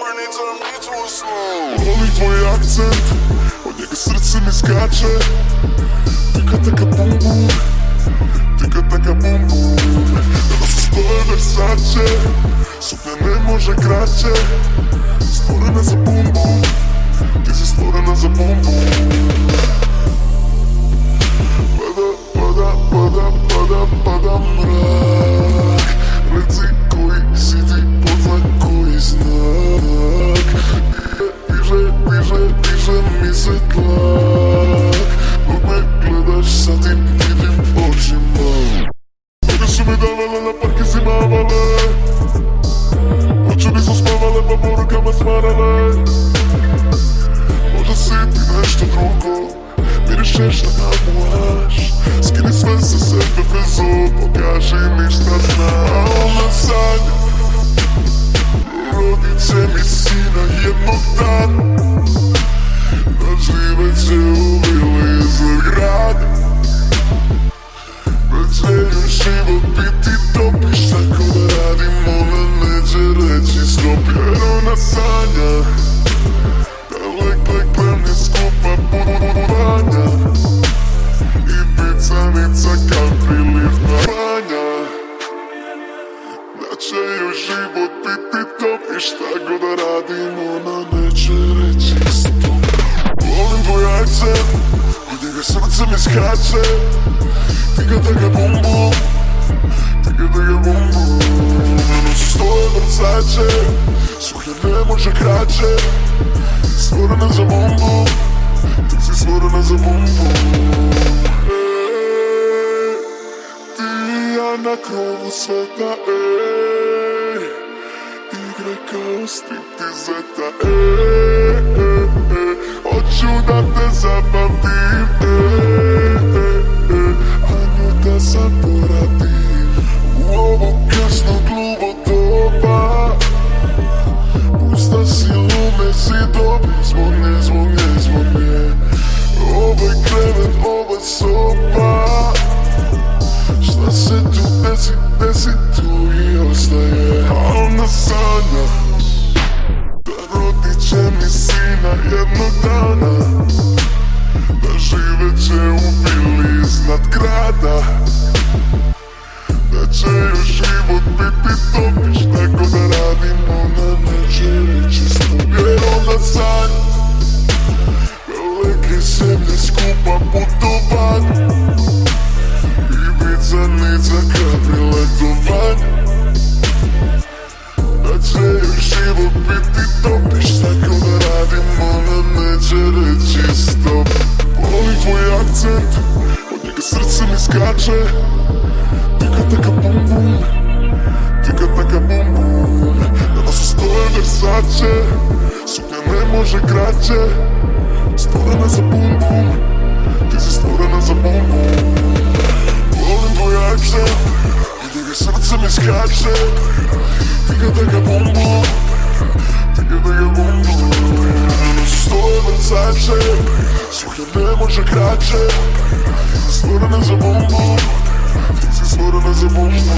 burning turned me to a slow. Holy твои акценты, от нека сърце ми скача. Тика така бум бум, тика така бум бум. Да се стоя Версаче, супне не може краче. Створена за бум бум, ти си створена за бум бум. Smarale Možda si ti nešto drugo Mirišeš na namuaš Skini sve sa sebe bez pokaži ništa znaš A ona sanja Rodit će mi sina jednog dana Da žive će u vili iznad grada Da će joj život biti top I šta ko da radim ona neće reći stop Jer ona sanja Da lek lek pleni skupa putovanja I picanica kao priliv na banja da će život biti top I šta god radim ona neće reći stop Volim tvoj akcent, od njega srce mi skače bum bum, kraće Stvorena za bum, ti si stvorena za bum Ej, ti i ja na krovu sveta, ej Igre kao striptizeta, ej, ej, ej Hoću da te zapamtim, A ona sanja Da rodit će mi sina jednog dana. Da živet će u vili iznad grada. Da će joj život biti top I šta god da radim ona neće Da Пішна кольора, він мене не черечисто Болить твій акцент, от тільки серце не скаче Тика-така бум-бум, тика-така бум-бум На нас устоє Версаче, сукня не може краще Створена за бум-бум, ти зі така бум-бум Стоїмо зайче, слухаємо чи краще, створена за бомбу, всі створена за бомбу.